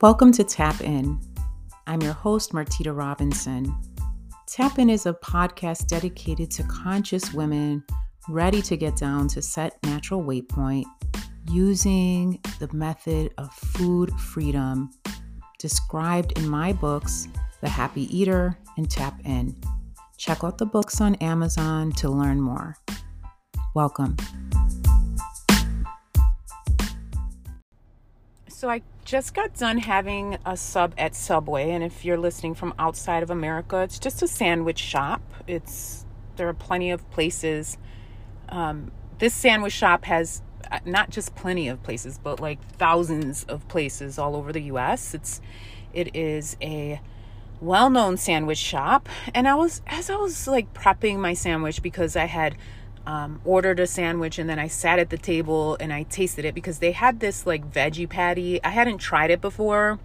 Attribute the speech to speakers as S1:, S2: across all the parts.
S1: Welcome to Tap In. I'm your host, Martita Robinson. Tap In is a podcast dedicated to conscious women ready to get down to set natural weight point using the method of food freedom described in my books, The Happy Eater and Tap In. Check out the books on Amazon to learn more. Welcome. So I just got done having a sub at Subway, and if you're listening from outside of America, it's just a sandwich shop. It's there are plenty of places. Um, this sandwich shop has uh, not just plenty of places, but like thousands of places all over the U.S. It's it is a well-known sandwich shop, and I was as I was like prepping my sandwich because I had um, ordered a sandwich and then I sat at the table and I tasted it because they had this like veggie patty. I hadn't tried it before.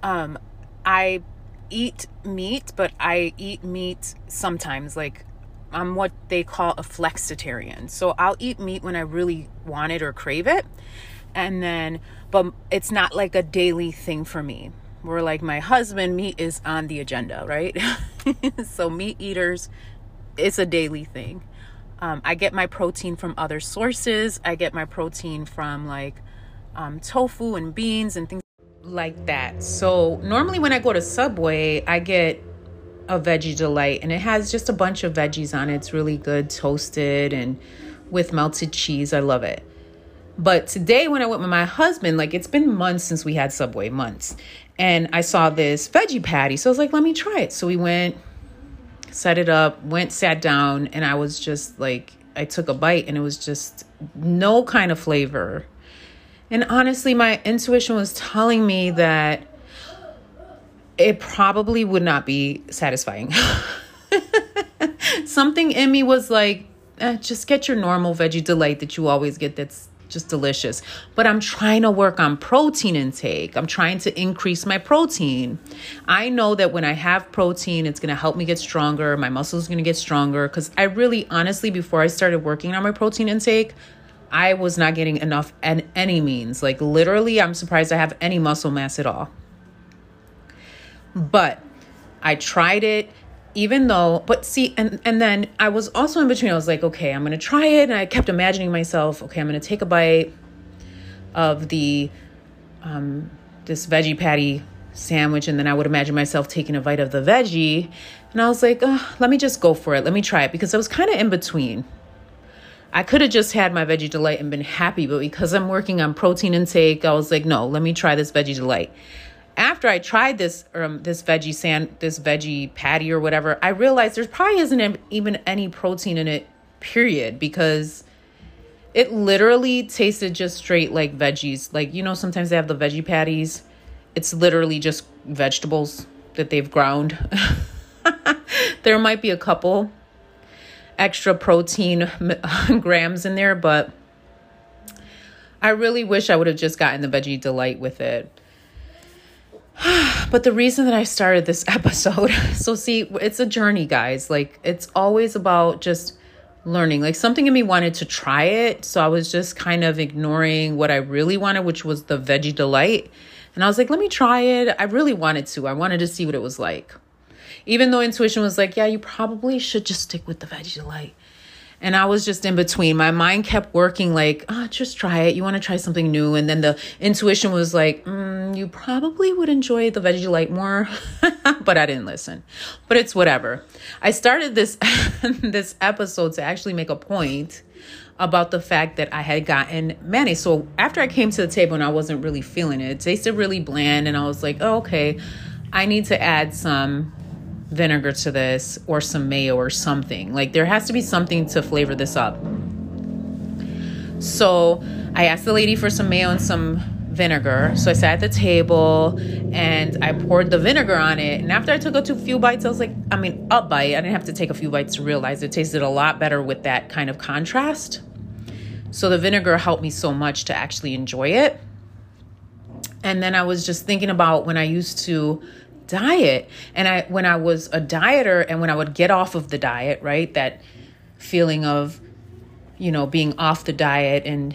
S1: Um, I eat meat, but I eat meat sometimes. Like I'm what they call a flexitarian. So I'll eat meat when I really want it or crave it. And then, but it's not like a daily thing for me. We're like my husband, meat is on the agenda, right? so meat eaters it's a daily thing. Um, I get my protein from other sources. I get my protein from like um, tofu and beans and things like that. So normally when I go to Subway, I get a veggie delight and it has just a bunch of veggies on it. It's really good, toasted and with melted cheese. I love it. But today when I went with my husband, like it's been months since we had Subway, months. And I saw this veggie patty. So I was like, let me try it. So we went set it up, went, sat down, and I was just like, I took a bite and it was just no kind of flavor. And honestly, my intuition was telling me that it probably would not be satisfying. Something in me was like, eh, just get your normal veggie delight that you always get that's just delicious. But I'm trying to work on protein intake. I'm trying to increase my protein. I know that when I have protein, it's going to help me get stronger. My muscles are going to get stronger because I really, honestly, before I started working on my protein intake, I was not getting enough at any means. Like literally, I'm surprised I have any muscle mass at all. But I tried it even though but see and and then i was also in between i was like okay i'm gonna try it and i kept imagining myself okay i'm gonna take a bite of the um this veggie patty sandwich and then i would imagine myself taking a bite of the veggie and i was like let me just go for it let me try it because i was kind of in between. I could have just had my veggie delight and been happy but because i'm working on protein intake i was like no let me try this veggie delight after I tried this um, this veggie sand this veggie patty or whatever, I realized there probably isn't even any protein in it, period, because it literally tasted just straight like veggies. Like you know, sometimes they have the veggie patties. It's literally just vegetables that they've ground. there might be a couple extra protein grams in there, but I really wish I would have just gotten the veggie delight with it. but the reason that I started this episode, so see, it's a journey, guys. Like, it's always about just learning. Like, something in me wanted to try it. So I was just kind of ignoring what I really wanted, which was the veggie delight. And I was like, let me try it. I really wanted to. I wanted to see what it was like. Even though intuition was like, yeah, you probably should just stick with the veggie delight. And I was just in between. My mind kept working like, oh, just try it. You want to try something new. And then the intuition was like, mm, you probably would enjoy the veggie light more. but I didn't listen. But it's whatever. I started this this episode to actually make a point about the fact that I had gotten mayonnaise. So after I came to the table and I wasn't really feeling it, it tasted really bland. And I was like, oh, okay, I need to add some vinegar to this or some mayo or something. Like there has to be something to flavor this up. So I asked the lady for some mayo and some vinegar. So I sat at the table and I poured the vinegar on it. And after I took a few bites, I was like, I mean, a bite. I didn't have to take a few bites to realize it tasted a lot better with that kind of contrast. So the vinegar helped me so much to actually enjoy it. And then I was just thinking about when I used to diet. And I when I was a dieter and when I would get off of the diet, right? That feeling of you know being off the diet and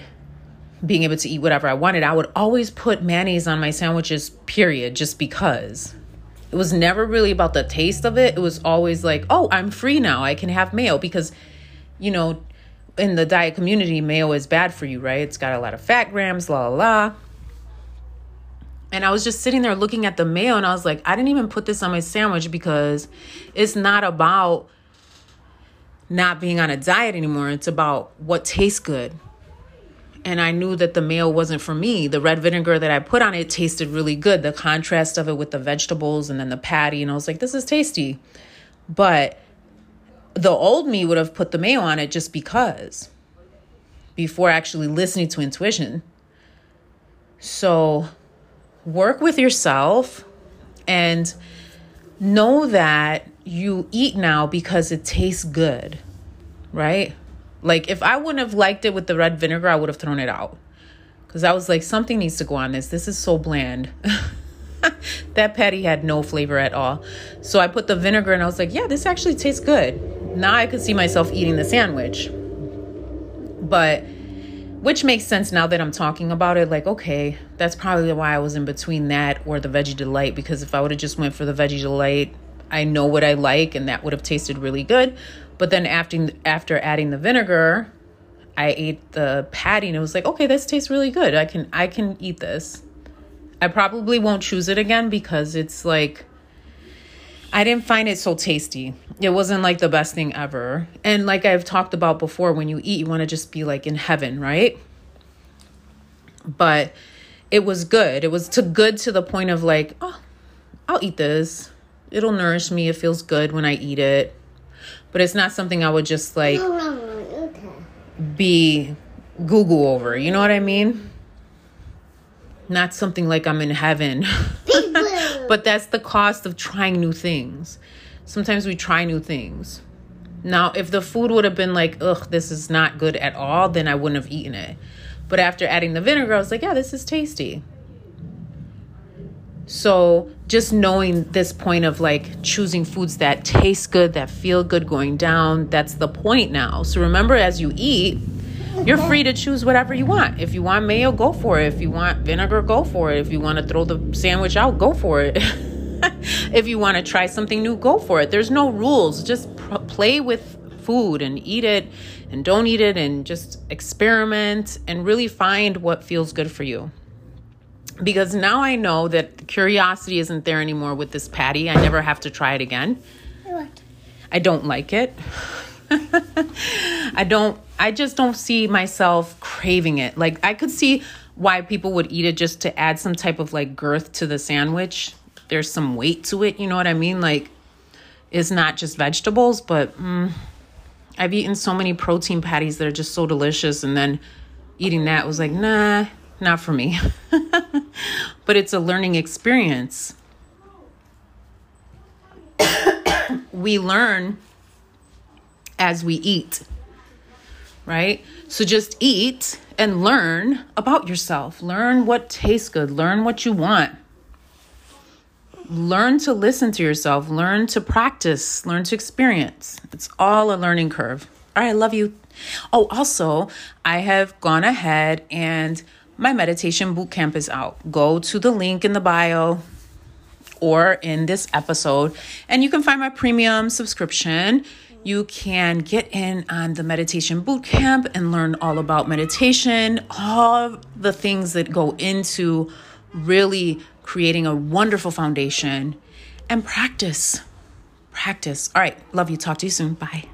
S1: being able to eat whatever I wanted, I would always put mayonnaise on my sandwiches, period, just because. It was never really about the taste of it. It was always like, oh, I'm free now. I can have mayo because, you know, in the diet community, mayo is bad for you, right? It's got a lot of fat grams, la la la. And I was just sitting there looking at the mayo and I was like, I didn't even put this on my sandwich because it's not about not being on a diet anymore. It's about what tastes good. And I knew that the mayo wasn't for me. The red vinegar that I put on it tasted really good. The contrast of it with the vegetables and then the patty. And I was like, this is tasty. But the old me would have put the mayo on it just because before actually listening to intuition. So work with yourself and know that you eat now because it tastes good, right? Like if I wouldn't have liked it with the red vinegar, I would have thrown it out. Cuz I was like something needs to go on this. This is so bland. that patty had no flavor at all. So I put the vinegar and I was like, yeah, this actually tastes good. Now I could see myself eating the sandwich. But which makes sense now that I'm talking about it. Like, okay, that's probably why I was in between that or the veggie delight. Because if I would have just went for the veggie delight, I know what I like, and that would have tasted really good. But then after after adding the vinegar, I ate the patty, and it was like, okay, this tastes really good. I can I can eat this. I probably won't choose it again because it's like I didn't find it so tasty. It wasn't like the best thing ever. And like I've talked about before, when you eat, you want to just be like in heaven, right? But it was good. It was to good to the point of like, oh, I'll eat this. It'll nourish me. It feels good when I eat it. But it's not something I would just like be Google over. You know what I mean? Not something like I'm in heaven. but that's the cost of trying new things. Sometimes we try new things. Now, if the food would have been like, ugh, this is not good at all, then I wouldn't have eaten it. But after adding the vinegar, I was like, yeah, this is tasty. So just knowing this point of like choosing foods that taste good, that feel good going down, that's the point now. So remember, as you eat, you're free to choose whatever you want. If you want mayo, go for it. If you want vinegar, go for it. If you want to throw the sandwich out, go for it. if you want to try something new, go for it. There's no rules. Just pr- play with food and eat it and don't eat it and just experiment and really find what feels good for you. Because now I know that curiosity isn't there anymore with this patty. I never have to try it again. I don't like it. I don't I just don't see myself craving it. Like I could see why people would eat it just to add some type of like girth to the sandwich. There's some weight to it, you know what I mean? Like it's not just vegetables, but mm, I've eaten so many protein patties that are just so delicious and then eating that was like, nah, not for me. but it's a learning experience. we learn as we eat right? So just eat and learn about yourself. Learn what tastes good. Learn what you want. Learn to listen to yourself. Learn to practice. Learn to experience. It's all a learning curve. All right, I love you. Oh, also, I have gone ahead and my meditation boot camp is out. Go to the link in the bio or in this episode, and you can find my premium subscription you can get in on the meditation boot camp and learn all about meditation, all the things that go into really creating a wonderful foundation and practice. Practice. All right. Love you. Talk to you soon. Bye.